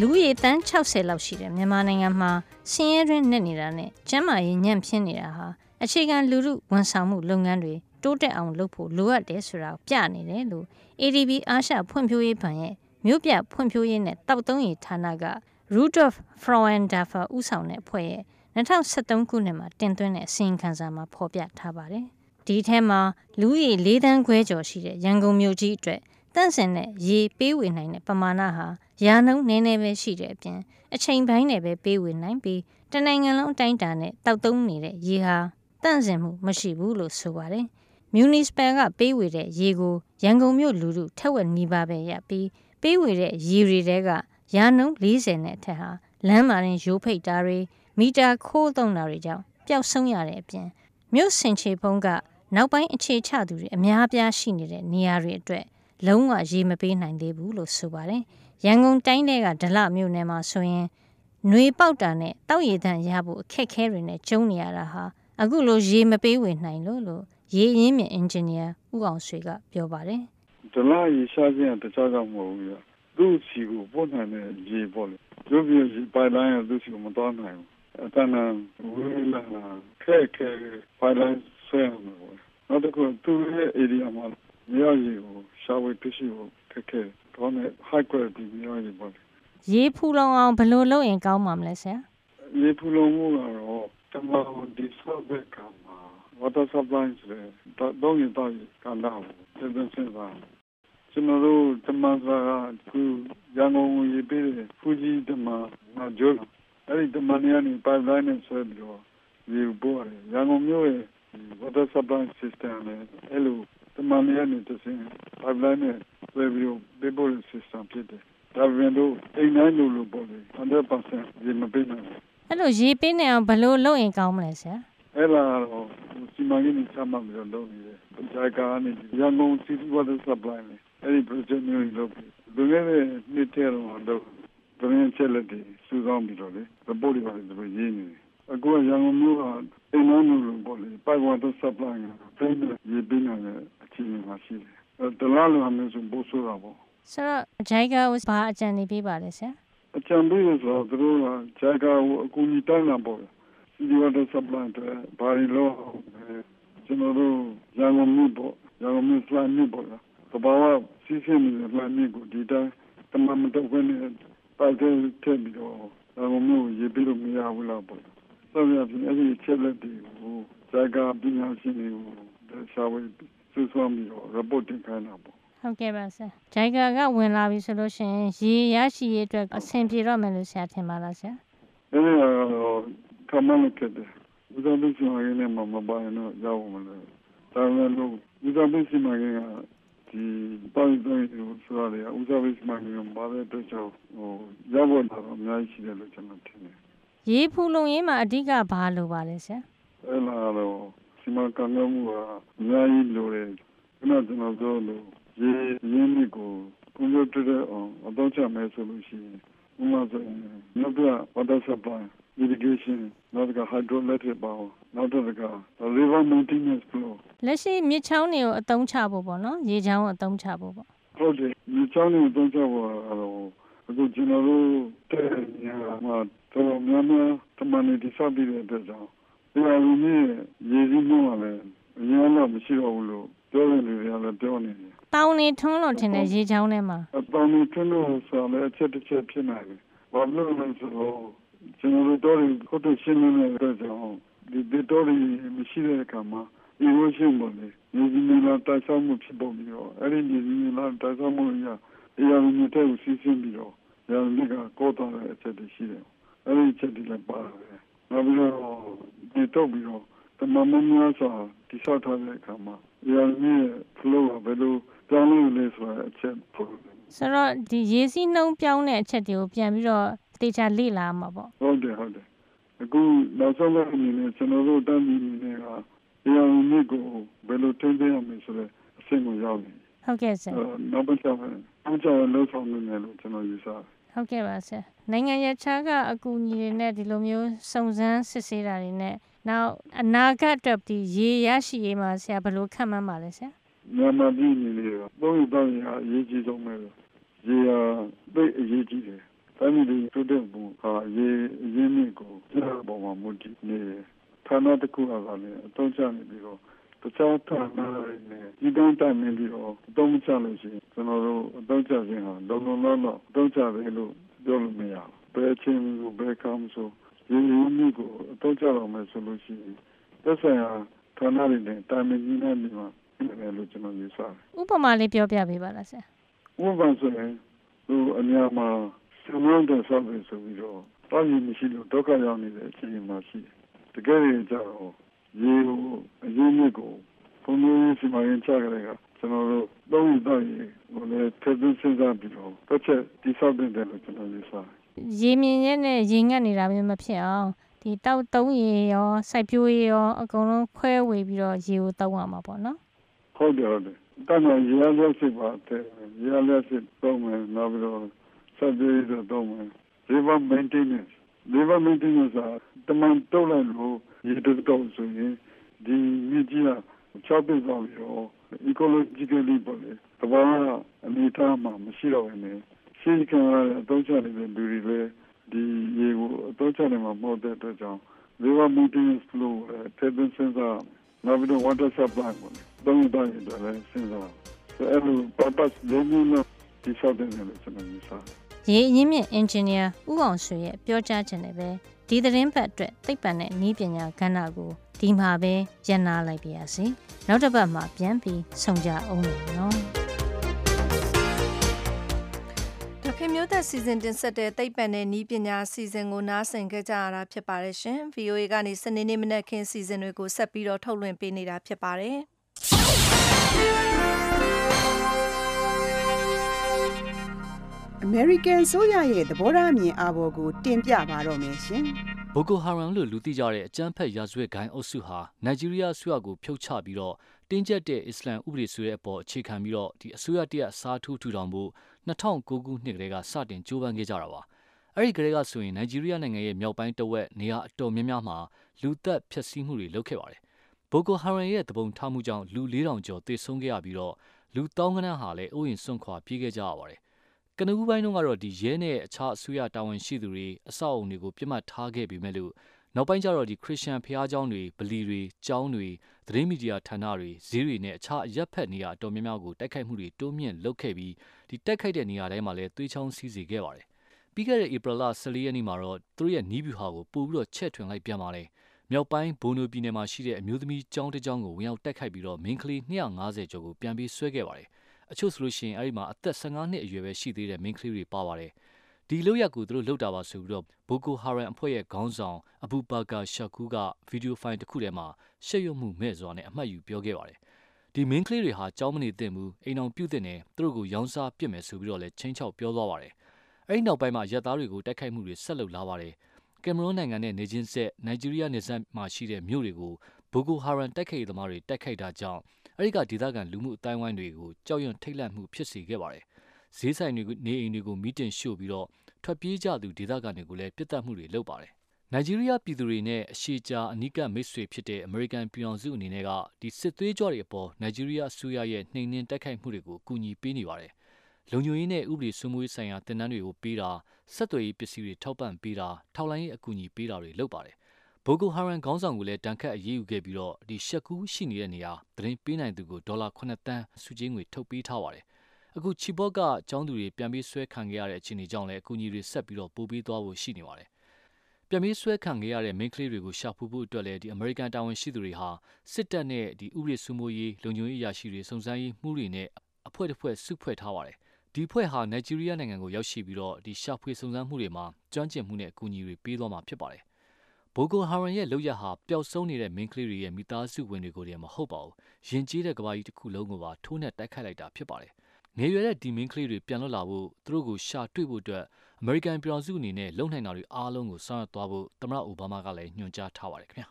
လူဦးရေတန်း60လောက်ရှိတဲ့မြန်မာနိုင်ငံမှာဆင်းရဲတွင်းနဲ့နေတာနဲ့ကျန်းမာရေးညံ့ဖျင်းနေတာဟာအခြေခံလူမှုဝန်ဆောင်မှုလုပ်ငန်းတွေတိုးတက်အောင်လုပ်ဖို့လိုအပ်တယ်ဆိုတာကိုပြနေတယ်လို့ ADB အာရှဖွံ့ဖြိုးရေးဘဏ်ရဲ့မြို့ပြဖွံ့ဖြိုးရေးနဲ့တောက်သုံးရေးဌာနက Rudolf Frauendorfer ဦးဆောင်တဲ့အဖွဲ့ရဲ့ 2013ခုနှစ်မှာတင်သွင်းတဲ့အစီရင်ခံစာမှာဖော်ပြထားပါတယ်။ဒီထဲမှာလူဦးရေ၄တန်းခွဲကျော်ရှိတဲ့ရန်ကုန်မြို့ကြီးအတွက်တန့်စင်တဲ့ရေပေးဝေနိုင်တဲ့ပမာဏဟာရာနှုန်းနည်းနည်းပဲရှိတဲ့အပြင်အချိန်ပိုင်းနဲ့ပဲပေးဝေနိုင်ပြီးတနိုင်ငံလုံးအတိုင်းအတာနဲ့တောက်သုံးနေတဲ့ရေဟာတန့်စင်မှုမရှိဘူးလို့ဆိုပါတယ်။ Municipal ကပေးဝေတဲ့ရေကိုရန်ကုန်မြို့လူထုထက်ဝက်နီးပါးပဲရပြီးပေးဝေတဲ့ရေတွေတဲကရာနှုန်း40နဲ့အထက်ဟာလမ်းမှာရင်ရိုးဖိတ်တာတွေ မီတာခိုးသုံးတာတွေကြောင့်ပျောက်ဆုံးရတဲ့အပြင်မြို့စင်ချေဖုံးကနောက်ပိုင်းအခြေချသူတွေအများအပြားရှိနေတဲ့နေရာတွေအတွက်လုံးဝရေမပေးနိုင်သေးဘူးလို့ဆိုပါတယ်။ရန်ကုန်တိုင်းတဲကဒလမြို့နယ်မှာဆိုရင်ຫນွေပေါက်တာနဲ့တောက်ရည်တန့်ရဖို့အခက်ခဲတွေနဲ့ကျုံနေရတာဟာအခုလိုရေမပေးဝေနိုင်လို့လို့ရေရင်းမြင့်အင်ဂျင်နီယာဦးအောင်ဆွေကပြောပါတယ်။ဒလရေရှားခြင်းကတခြားကြောင့်မဟုတ်ဘူးပြသူ့စီကိုပို့နိုင်တဲ့ရေပေါ့လေရုပ်ပြရေပိုင်လိုင်းကသူ့စီကိုမတော်နိုင်ဘူး အတန်းဝေးလာလာခဲခဲပိုင်လိုင်းဆွဲအောင်ပေါ့နောက်တစ်ခုသူ့ရဲ့ area မှာမြေရေကိုရှားဝေးပြရှိဖို့ခက်ခဲတော့နဲ့ high quality မြေရေပေါ့လေရေဖူလုံအောင်ဘယ်လိုလုပ်ရင်ကောင်းမှာမလဲဆရာရေဖူလုံမှုကတော့တမန်ဒီဆော့ဘက်ကမှာ water supply ဆိုတဲ့တော့ရင်တော့ကလာဘူးစဉ်းစားစဉ်းစားကျွန်တော်တို့တမန်စာကခုရန်ကုန်ရေပေးတယ်ဖူကြီးတမန်မကျိုး အဲ့ဒီတမန်ရနေ pipeline နဲ့ဆွဲပြီးတော့ရေပို့ရတယ်ရန်ကုန်မြို့ရဲ့ water supply system နဲ့အဲ့လိုတမန်ရနေတစင်း pipeline နဲ့ဆွဲပြီးတော့ပေးပို့တဲ့ system ဖြစ်တယ်ဒါပေမဲ့လို့အိမ်တိုင်းလိုလိုပေါ့လေ100%ရေမပေးနိုင်ဘူးအဲ့လိုရေပေးနေအောင်ဘယ်လိုလုပ်ရင်ကောင်းမလဲဆရာအဲ့ဒါတော့စီမံကိန်းနဲ့စမှတ်ပြီးတော့လုပ်နေတယ်။ဂျာကာနဲ့ရန်ကုန် City Water Supply နဲ့အဲ့ဒီ project မျိုးကြီးလုပ်ပြီးလူငယ်တွေနှစ်ထဲတော့တော့ ဒရင်းချက်လက်တွေစူးစောင်းပြီးတော့လေ report တွေပါတယ်သူတို့ရေးနေတယ်။အခုကရန်ကုန်မြို့ကအင်းအမျိုးလိုပေါ့လေ pipe water supply ကပြည်ရေးပေးနိုင်တဲ့အခြေအနေမှာရှိတယ်။အဲ့တလားလိုအမျိုးစုပို့ဆိုတာပေါ့ဆိုတော့ JICA ကိုဘာအကြံနေပေးပါလဲဆရာ။အချမ်းပြီးဆိုတော့သူတို့ကဂျာကာကိုအကူအညီတောင်းတာပေါ့။ City Water Supply တွေဘာလို့ကျွန်တော်တို့ရန်ကုန်မြို့ပေါ့ရန်ကုန်မြို့စလိုက်မြို့ပေါ့လား။ဘာဝစီးဆင်းနေတဲ့လှမ်းမြို့ကိုဒီတိုင်းတမန်မတော့ဘဲနဲ့ ပိုက်တဲ့ထည့်ပြီးတော့ရန်ကုန်မြို့ကိုရေးပြီးလို့မရဘူးလားပေါ့။ဆက်ရပြီးအဲ့ဒီချက်လက်တွေကိုဇာကာပညာရှင်တွေကိုရှာဝေစူးစောင်းပြီးတော့ report တင်ခိုင်းတာပေါ့ဟုတ်ကဲ့ပါဆရာ JICA ကဝင်လာပြီဆိုလို့ရှိရင်ရေရရှိရေးအတွက်အဆင်ပြေတော့မယ်လို့ဆရာထင်ပါလားဆရာ။အဲ့ဒါကတော့ကမန်ကတဲ့။ဦးစားပေးစီမံကိန်းနဲ့မှမပါရင်တော့ရောက်မလို့။ဒါပေမဲ့လို့ဦးစားပေးစီမံကိန်းက ဒီပိုင်းတိုင်းကိုဆိုရတယ်ဦးစားပေးစီမံကိန်းကဘာလဲအတွက်ကြောင့်ဟိုရောက်ဖို့တော့အများကြီးရှိတယ်လို့ကျွန်တော်ထင်တယ်ရရေဖူလုံရေးမှာအဓိကဘာလိုပါလဲဆရာအဲ့လာတော့စီမံကံကမှုကအများကြီးလိုတယ်ခုနကျွန်တော်ပြောလို့ရေရင်းမြစ်ကိုကွန်ပျူတာတဲ့အောင်အတော့ချမယ်ဆိုလို့ရှိရင်ဥပမာဆိုရင်နောက်ပြ water supply irrigation နောက်က hydroelectric power နောက်တစ်ခါ river maintenance flow လက်ရှိမြစ်ချောင်းတွေကိုအသုံးချဖို့ပေါ့နော်ရေချောင်းကိုအသုံးချဖို့ပေါ့ဟုတ်တယ်ဒီချောင်းလေးတော့ကြောက်ပါတော့အခုကျွန်တော်တို့တဲ့ညာမှာတော့များများတမန်နေဒီစားပြီးတဲ့အတွက်ကြောင့်ဒီအရင်ကြီးရေကြီးနှုံးလာတယ်အရင်တော့မရှိတော့ဘူးလို့ပြောနေတယ်လည်းပြောနေတယ်တောင်နေထွန်းလို့ထင်တယ်ရေချောင်းထဲမှာအပေါင်းနဲ့ထွန်းလို့ဆိုလည်းအချက်တစ်ချက်ဖြစ်နိုင်တယ်ဘာလို့လဲဆိုတော့ကျွန်တော်တို့တော့ကိုယ်တရှင်းနေတဲ့အတွက်ကြောင့် ဒီဒီတော့မရှိတဲ့အခါမှာ erosion ပေါ့လေမြေကြီးမြေလာတိုက်ဆောက်မှုဖြစ်ပေါ်ပြီးတော့အဲ့ဒီမြေကြီးမြေလာတိုက်ဆောက်မှုအရာအရာမြေတဲ့ကိုစီးဆင်းပြီးတော့ရာမြေကကောတာတဲ့အချက်တွေရှိတယ်အဲ့ဒီအချက်တွေလည်းပါတယ်နောက်ပြီးတော့ဒီတော့ပြီးတော့တမမများစွာတိဆောက်ထားတဲ့အခါမှာရာမြေ flow ကဘယ်လိုကြောင်းလို့လဲဆိုတဲ့အချက်ပေါ့ဆိုတော့ဒီရေစီးနှုံးပြောင်းတဲ့အချက်တွေကိုပြန်ပြီးတော့တေချာလေ့လာမှာပေါ့ဟုတ်တယ်ဟုတ်တယ် အခုနောက်ဆုံးလည်းအနေနဲ့ကျွန်တော်တို့တန်းပြီးနေကဒီအောင်မြစ်ကိုဘယ်လိုထိန်းသိမ်းရမလဲဆိုတော့အဆင့်ကိုရောက်နေဟုတ်ကဲ့ဆရာနောက်ပတ်ချက်ပဲနောက်ချက်လောက်ဆောင်နေတယ်လို့ကျွန်တော်ယူဆတယ်ဟုတ်ကဲ့ပါဆရာနိုင်ငံရခြားကအကူအညီတွေနဲ့ဒီလိုမျိုးစုံစမ်းစစ်ဆေးတာတွေနဲ့နောက်အနာဂတ်အတွက်ဒီရေရရှိရေးမှာဆရာဘယ်လိုခံမှန်းပါလဲဆရာမြန်မာပြည်နေနေကသုံးရတော့ရအရေးကြီးဆုံးပဲရေဟာသိအရေးကြီးတယ် တိုင်းပြည်တွေတိုးတက်မှုဟာရေအရင်းမြစ်ကိုကျတဲ့ပုံမှာမူတည်နေတယ်ဌာနတစ်ခုကလည်းအတော့ချနေပြီးတော့တခြားဌာနတွေနဲ့ဒီတောင်းတနေပြီးတော့အတော့မချလို့ရှိရင်ကျွန်တော်တို့အတော့ချခြင်းဟာလုံလုံလောက်လောက်အတော့ချတယ်လို့ပြောလို့မရဘူးဘယ်အချိန်ကိုဘယ်ကမ်းဆိုရေရင်းမြစ်ကိုအတော့ချတော့မယ်ဆိုလို့ရှိရင်သက်ဆိုင်ရာဌာနတွေနဲ့တာမန်ကြီးနဲ့ဒီမှာတယ်လို့ကျွန်တော်ယူဆတယ်ဥပမာလေးပြောပြပေးပါလားဆရာဥပမာဆိုရင်သူအများမှာ စမန်တဲ့ဆောက်ပြီးဆိုပြီးတော့တာရင်မရှိလို့ဒုက္ခရောက်နေတဲ့အချိန်မှာရှိတယ်တကယ်ရင်ကြတော့ရေကိုအရင်းမြစ်ကိုဘုံမျိုးစီမံရင်ချကြတဲ့ကကျွန်တော်တို့သုံးရတော့ရေကိုလည်းထည့်သွင်းစဉ်းစားပြီးတော့တစ်ချက်တိဆောက်တဲ့တယ်လို့ကျွန်တော်ယူဆတယ်ရေမြင့်ရဲ့နဲ့ရေငတ်နေတာမျိုးမဖြစ်အောင်ဒီတောက်သုံးရေရောစိုက်ပျိုးရေရောအကုန်လုံးခွဲဝေပြီးတော့ရေကိုတောက်ရမှာပေါ့နော်ဟုတ်တယ်ဟုတ်တယ်တန်တော်ရေရလျက်စစ်ပါတယ်ရေရလျက်စစ်သုံးမယ်နောက်ပြီးတော့ ဆက်ပြီးတော့သုံးမယ် river maintenance river maintenance ကတမန်တုတ်လိုက်လို့ရေတော့ဆိုရင်ဒီမြစ်ကြီးကချောက်ပြသွားပြီးတော့ ecologically ပေါ့လေတဘာအနေထားမှာမရှိတော့ဘူးねရှိခံရတဲ့အသုံးချနေတဲ့လူတွေလည်းဒီရေကိုအသုံးချနေမှာမဟုတ်တဲ့အတွက်ကြောင့် river maintenance flow လည်းထည့်သွင်းစဉ်းစားရမယ်နောက်ပြီးတော့ water supply ပေါ့လေသုံးတိုင်းတယ်လည်းစဉ်းစားရမယ်ဆိုအဲ့လို purpose လုံးလုံးနဲ့ဒီဆောက်တဲ့နေလို့ကျွန်တော်ယူဆတယ် ရေအရင်းမြစ်အင်ဂျင်နီယာဦးအောင်ဆွေရဲ့ပြောကြားခြင်းနဲ့ပဲဒီသတင်းပတ်အတွက်သိပ္ပံနဲ့နည်းပညာကဏ္ဍကိုဒီမှာပဲရန်နာလိုက်ပါရစေနောက်တစ်ပတ်မှာပြန်ပြီးဆုံကြအောင်နော်ဒေါခင်မျိုးသက်စီစဉ်တင်ဆက်တဲ့သိပ္ပံနဲ့ဤပညာအစီအစဉ်ကိုနားဆင်ကြကြရတာဖြစ်ပါတယ်ရှင်။ VOA ကနေစနေနေ့မနက်ခင်းစီစဉ်တွေကိုဆက်ပြီးတော့ထုတ်လွှင့်ပေးနေတာဖြစ်ပါတယ် American ဆိုရရဲ့သဘောထားအမြင်အာဘော်ကိုတင်ပြပါတော့မယ်ရှင်ဘိုကိုဟာရမ်လို့လူသိကြတဲ့အကြမ်းဖက်ရာဇဝတ်ဂိုင်းအုပ်စုဟာနိုင်ဂျီးရီးယားအစိုးရကိုဖြုတ်ချပြီးတော့တင်းကျပ်တဲ့အစ္စလမ်ဥပဒေဆိုတဲ့အပေါ်အခြေခံပြီးတော့ဒီအစိုးရတရက်စားထိုးထူထောင်မှု2009ခုနှစ်ကတည်းကစတင်ကြိုးပမ်းခဲ့ကြတာပါအဲ့ဒီကတည်းကဆိုရင်နိုင်ဂျီးရီးယားနိုင်ငံရဲ့မြောက်ပိုင်းတဝက်နေရာအတော်များများမှာလူသက်ဖျက်ဆီးမှုတွေလုပ်ခဲ့ပါတယ်ဘိုကိုဟာရမ်ရဲ့တပုံထားမှုကြောင့်လူ4000ကျော်သေဆုံးခဲ့ရပြီးတော့လူတောင်းကနန်းဟာလည်းအိုးအိမ်စွန့်ခွာပြေးခဲ့ကြရပါတယ် ကနဦးပိုင်းတုန်းကတော့ဒီရဲနဲ့အခြားအစိုးရတာဝန်ရှိသူတွေအဆောက်အုံတွေကိုပြစ်မှတ်ထားခဲ့ပေမဲ့လို့နောက်ပိုင်းကျတော့ဒီခရစ်ယာန်ဖျားเจ้าတွေဗလီတွေကျောင်းတွေသတင်းမီဒီယာဌာနတွေဈေးတွေနဲ့အခြားအရက်ဖက်နေရာအတော်များများကိုတိုက်ခိုက်မှုတွေတိုးမြင့်လုပ်ခဲ့ပြီးဒီတိုက်ခိုက်တဲ့နေရာတိုင်းမှာလည်းသွေးချောင်းစီးစေခဲ့ပါတယ်ပြီးခဲ့တဲ့ဧပြီလ14ရက်နေ့မှာတော့သူတို့ရဲ့နီးဗျူဟာကိုပို့ပြီးတော့ချက်ထွင်လိုက်ပြန်ပါတယ်မြောက်ပိုင်းဘိုနိုပြည်နယ်မှာရှိတဲ့အမျိုးသမီးကျောင်းတစ်ကျောင်းကိုဝင်ရောက်တိုက်ခိုက်ပြီးတော့မင်းကလေး250ကျော်ကိုပြန်ပြီးဆွဲခဲ့ပါတယ် အချို့ဆိုလို့ရှိရင်အဲ့ဒီမှာအသက်15နှစ်အရွယ်ပဲရှိသေးတဲ့မင်းကလေးတွေပါပါတယ်ဒီလောက်ရက်ကိုသူတို့လှုပ်တာပါဆိုပြီးတော့ဘိုကိုဟာရန်အဖွဲ့ရဲ့ခေါင်းဆောင်အဘူဘာကာရှာကူကဗီဒီယိုဖိုင်တစ်ခုထဲမှာရှက်ရွံ့မှုမဲ့စွာနဲ့အမှတ်ယူပြောခဲ့ပါတယ်ဒီမင်းကလေးတွေဟာကြောင်းမနေသင့်ဘူးအိမ်အောင်ပြုတ်တဲ့နေသူတို့ကိုရောင်းစားပစ်မယ်ဆိုပြီးတော့လည်းချင်းချောက်ပြောသွားပါတယ်အဲ့ဒီနောက်ပိုင်းမှာရက်သားတွေကိုတိုက်ခိုက်မှုတွေဆက်လုပ်လာပါတယ်ကကင်မရွန်နိုင်ငံနဲ့နေချင်းဆက်နိုင်ဂျီးရီးယားနယ်စပ်မှာရှိတဲ့မြို့တွေကိုဘိုကိုဟာရန်တိုက်ခိုက်ရေးသမားတွေတိုက်ခိုက်တာကြောင့် အဲဒီကဒေသခံလူမှုအတိုင်းဝိုင်းတွေကိုကြောက်ရွံ့ထိတ်လန့်မှုဖြစ်စေခဲ့ပါတယ်။ဈေးဆိုင်တွေနေအိမ်တွေကိုမီးတင်ရှို့ပြီးတော့ထွက်ပြေးကြသူဒေသခံတွေကိုလည်းပြစ်တက်မှုတွေလုပ်ပါတယ်။နိုင်ဂျီးရီးယားပြည်သူတွေနဲ့အရှိချာအနီးကပ်မိတ်ဆွေဖြစ်တဲ့အမေရိကန်ပြည်အောင်စုအနေနဲ့ကဒီစစ်သွေးကြွတွေအပေါ်နိုင်ဂျီးရီးယားအစိုးရရဲ့နှိမ်နင်းတိုက်ခိုက်မှုတွေကိုကူညီပေးနေပါတယ်။လုံခြုံရေးနဲ့ဥပဒေစိုးမိုးရေးဆိုင်ရာတင်နန်းတွေကိုပေးတာဆက်သွယ်ရေးပစ္စည်းတွေထောက်ပံ့ပေးတာထောက်လိုင်းရေးအကူအညီပေးတာတွေလုပ်ပါတယ်။ ဘိုကိုဟာရန်ခေါင်းဆောင်ကိုလည်းတန်ခတ်အရေးယူခဲ့ပြီးတော့ဒီရှက်ကူးရှိနေတဲ့နေရာသတင်းပေးနိုင်သူကိုဒေါ်လာ9တန်းစုချင်းငွေထုတ်ပေးထားပါတယ်။အခုချီဘော့ကကျောင်းသူတွေပြန်ပြီးဆွဲခံခဲ့ရတဲ့အခြေအနေကြောင့်လည်းအကူအညီတွေဆက်ပြီးတော့ပို့ပေးသွားဖို့ရှိနေပါတယ်။ပြန်ပြီးဆွဲခံခဲ့ရတဲ့မိန်းကလေးတွေကိုရှာဖွေဖို့အတွက်လည်းဒီအမေရိကန်တာဝန်ရှိသူတွေဟာစစ်တပ်နဲ့ဒီဥပဒေစိုးမိုးရေးလုံခြုံရေးအရာရှိတွေစုံစမ်းရေးမှုတွေနဲ့အဖွဲ့တစ်ဖွဲ့စုဖွဲ့ထားပါတယ်။ဒီဖွဲ့ဟာနိုင်ဂျီးရီးယားနိုင်ငံကိုရောက်ရှိပြီးတော့ဒီရှာဖွေစုံစမ်းမှုတွေမှာကျွမ်းကျင်မှုနဲ့အကူအညီတွေပေးသွားမှာဖြစ်ပါတယ်။ ဘိုကိုဟာရန်ရဲ့လောက်ရဟာပျောက်ဆုံးနေတဲ့မိန်းကလေးတွေရဲ့မိသားစုဝင်တွေကိုတည်းမဟုတ်ပါဘူး။ယဉ်ကျေးတဲ့ကဘာကြီးတစ်ခုလုံးကိုပါထိုးနှက်တိုက်ခိုက်လိုက်တာဖြစ်ပါတယ်။ငယ်ရွယ်တဲ့ဒီမင်းကလေးတွေပြန်လွတ်လာဖို့သူတို့ကိုရှာတွေ့ဖို့အတွက်အမေရိကန်ပြည်ထောင်စုအနေနဲ့လုံနိုင်တာတွေအားလုံးကိုဆောင်ရွက်သွားဖို့သမ္မတအိုဘားမားကလည်းညွှန်ကြားထားပါတယ်ခင်ဗျာ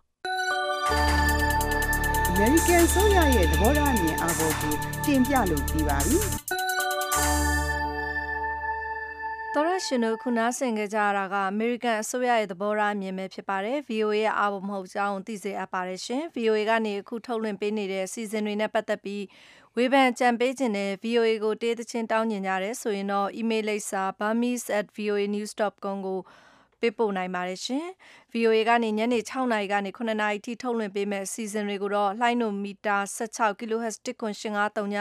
American ဆိုရရဲ့သဘောထားအမြင်အာဘော်ကိုတင်ပြလို့ပြီးပါပြီ။ ရရှင်တို့ခုနားဆင်ကြကြရတာကအမေရိကန်အစိုးရရဲ့သဘောထားအမြင်ပဲဖြစ်ပါတယ်။ VOA ရဲ့အာဘော်မဟုတ်ကြောင်းသိစေအပ်ပါတယ်ရှင်။ VOA ကနေအခုထုတ်လွှင့်ပေးနေတဲ့စီစဉ်တွေနဲ့ပတ်သက်ပြီးဝေဖန်ကြံပေးခြင်းနဲ့ VOA ကိုတေးသချင်းတောင်းညင်ကြတယ်ဆိုရင်တော့ email လိပ်စာ burmese@voanews.com ကို ပေးပို့နိုင်ပါတယ်ရှင်။ VOA ကနေညနေ6နာရီကနေ9နာရီထိထုတ်လွှင့်ပေးမယ့်စီစဉ်တွေကိုတော့လှိုင်းနိုမီတာ16 kHz 1.853ည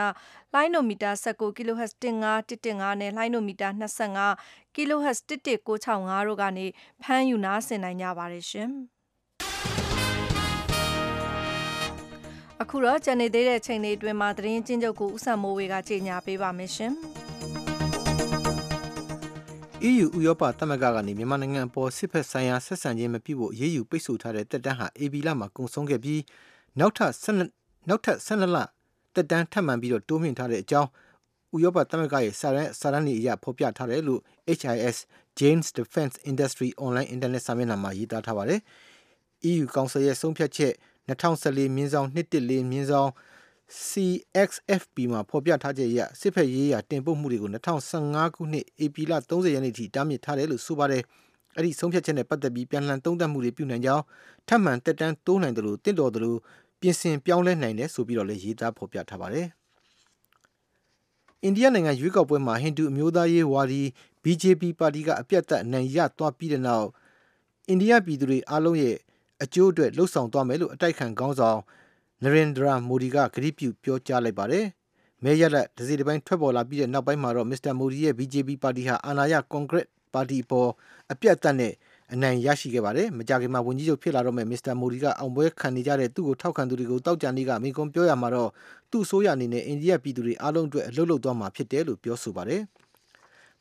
လှိုင်းနိုမီတာ19 kHz 15115နဲ့လှိုင်းနိုမီတာ25 kHz 11965တို့ကနေဖမ်းယူနားဆင်နိုင်ကြပါတယ်ရှင်။အခုတော့ကြံနေသေးတဲ့ချိန်လေးအတွင်းမှာသတင်းချင်းချုပ်ကိုဥဆန်မိုးဝေကကြေညာပေးပါမယ်ရှင်။ EU ဥရောပသမဂ္ဂကနေမြန်မာနိုင်ငံအပေါ်စစ်ဖက်ဆိုင်ရာဆက်ဆံခြင်းမပြုဖို့ရေးယူပိတ်ဆို့ထားတဲ့တက်တန်းဟာ AB လမှာကုန်ဆုံးခဲ့ပြီးနောက်ထပ်12နောက်ထပ်12လတက်တန်းထပ်မံပြီးတော့တိုးမြှင့်ထားတဲ့အကြောင်းဥရောပသမဂ္ဂရဲ့စာရန်စာရန်နေအရဖော်ပြထားတယ်လို့ HIS James Defense Industry Online Internet စာမျက်နှာမှာရေးသားထားပါတယ်။ EU ကောင်စီရဲ့ဆုံးဖြတ်ချက်2014မြင်းဆောင်114မြင်းဆောင် CXFP မှာဖော်ပြထားချက်အရစစ်ဖက်ရေးရာတင်ပို့မှုတွေကို2015ခုနှစ်ဧပြီလ30ရက်နေ့ထိတားမြစ်ထားတယ်လို့ဆိုပါတယ်။အဲ့ဒီဆုံးဖြတ်ချက်နဲ့ပတ်သက်ပြီးပြန်လှန်သုံးသပ်မှုတွေပြုနိုင်ကြောင်းထပ်မံတက်တန်းတိုးနိုင်တယ်လို့တင့်တော်တယ်လို့ပြင်ဆင်ပြောင်းလဲနိုင်တယ်ဆိုပြီးတော့လည်းရေးသားဖော်ပြထားပါတယ်။အိန္ဒိယနိုင်ငံရွေးကောက်ပွဲမှာဟိန္ဒူအမျိုးသားရေးဝါဒီ BJP ပါတီကအပြတ်သက်အနိုင်ရသွားပြီးတဲ့နောက်အိန္ဒိယပြည်သူတွေအားလုံးရဲ့အကျိုးအတွက်လှုံ့ဆော်သွားမယ်လို့အတိုက်ခံခေါင်းဆောင် နရင်ဒရာမိုဒီကကတိပြုပြောကြားလိုက်ပါတယ်။မဲရလက်ဒစီတပိုင်းထွက်ပေါ်လာပြီးတဲ့နောက်ပိုင်းမှာတော့မစ္စတာမိုဒီရဲ့ BJP ပါတီဟာအာဏာရကွန်ဂရက်ပါတီပေါ်အပြတ်သက်နဲ့အနိုင်ရရှိခဲ့ပါတယ်။မကြာခင်မှာဝန်ကြီးချုပ်ဖြစ်လာတော့မဲ့မစ္စတာမိုဒီကအောင်ပွဲခံနေကြတဲ့သူ့ကိုထောက်ခံသူတွေကိုတောက်ကြနေကမိကွန်ပြောရမှာတော့သူ့အစိုးရအနေနဲ့အိန္ဒိယပြည်သူတွေအားလုံးအတွက်အလုပ်လုပ်သွားမှာဖြစ်တယ်လို့ပြောဆိုပါတယ်။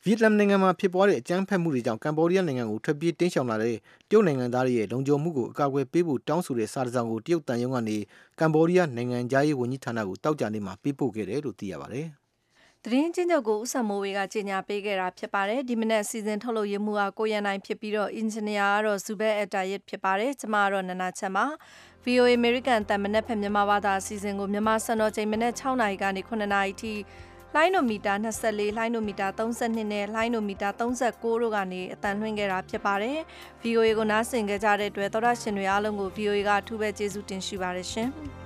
ဗီယက်နမ်နိုင်ငံမှာဖြစ်ပွားတဲ့အကြမ်းဖက်မှုတွေကြောင့်ကမ္ဘောဒီးယားနိုင်ငံကိုထွက်ပြေးတိမ်းရှောင်လာတဲ့တရုတ်နိုင်ငံသားတွေရဲ့လုံခြုံမှုကိုအကာအကွယ်ပေးဖို့တောင်းဆိုတဲ့စာတစောင်ကိုတရုတ်တန်ယုံကနေကမ္ဘောဒီးယားနိုင်ငံသားရေးဝန်ကြီးဌာနကိုတောက်ကြနေမှာပေးပို့ခဲ့တယ်လို့သိရပါတယ်။သတင်းချင်းချုပ်ကိုဥဆောင်မိုးဝေကကြေညာပေးခဲ့တာဖြစ်ပါတယ်ဒီမနေ့စီစဉ်ထုတ်လုပ်ရမှုဟာကိုရန်နိုင်ဖြစ်ပြီးတော့အင်ဂျင်နီယာကတော့ဇူဘဲအက်တာရစ်ဖြစ်ပါတယ်ကျမကတော့နနာချက်ပါ VOA American တန်မနေ့ဖက်မြန်မာဘာသာအစီအစဉ်ကိုမြန်မာစံတော်ချိန်မနေ့6နာရီကနေ9နာရီထိ လိုင်းနိုမီတာ24လိုင်းနိုမီတာ32နဲ့လိုင်းနိုမီတာ39တို့ကနေအတန်လွှင့်ခဲ့တာဖြစ်ပါတယ်။ VOA ကိုနားဆင်ကြတဲ့အတွက်သောရရှင်တွေအားလုံးကို VOA ကအထူးပဲကျေးဇူးတင်ရှိပါတယ်ရှင်။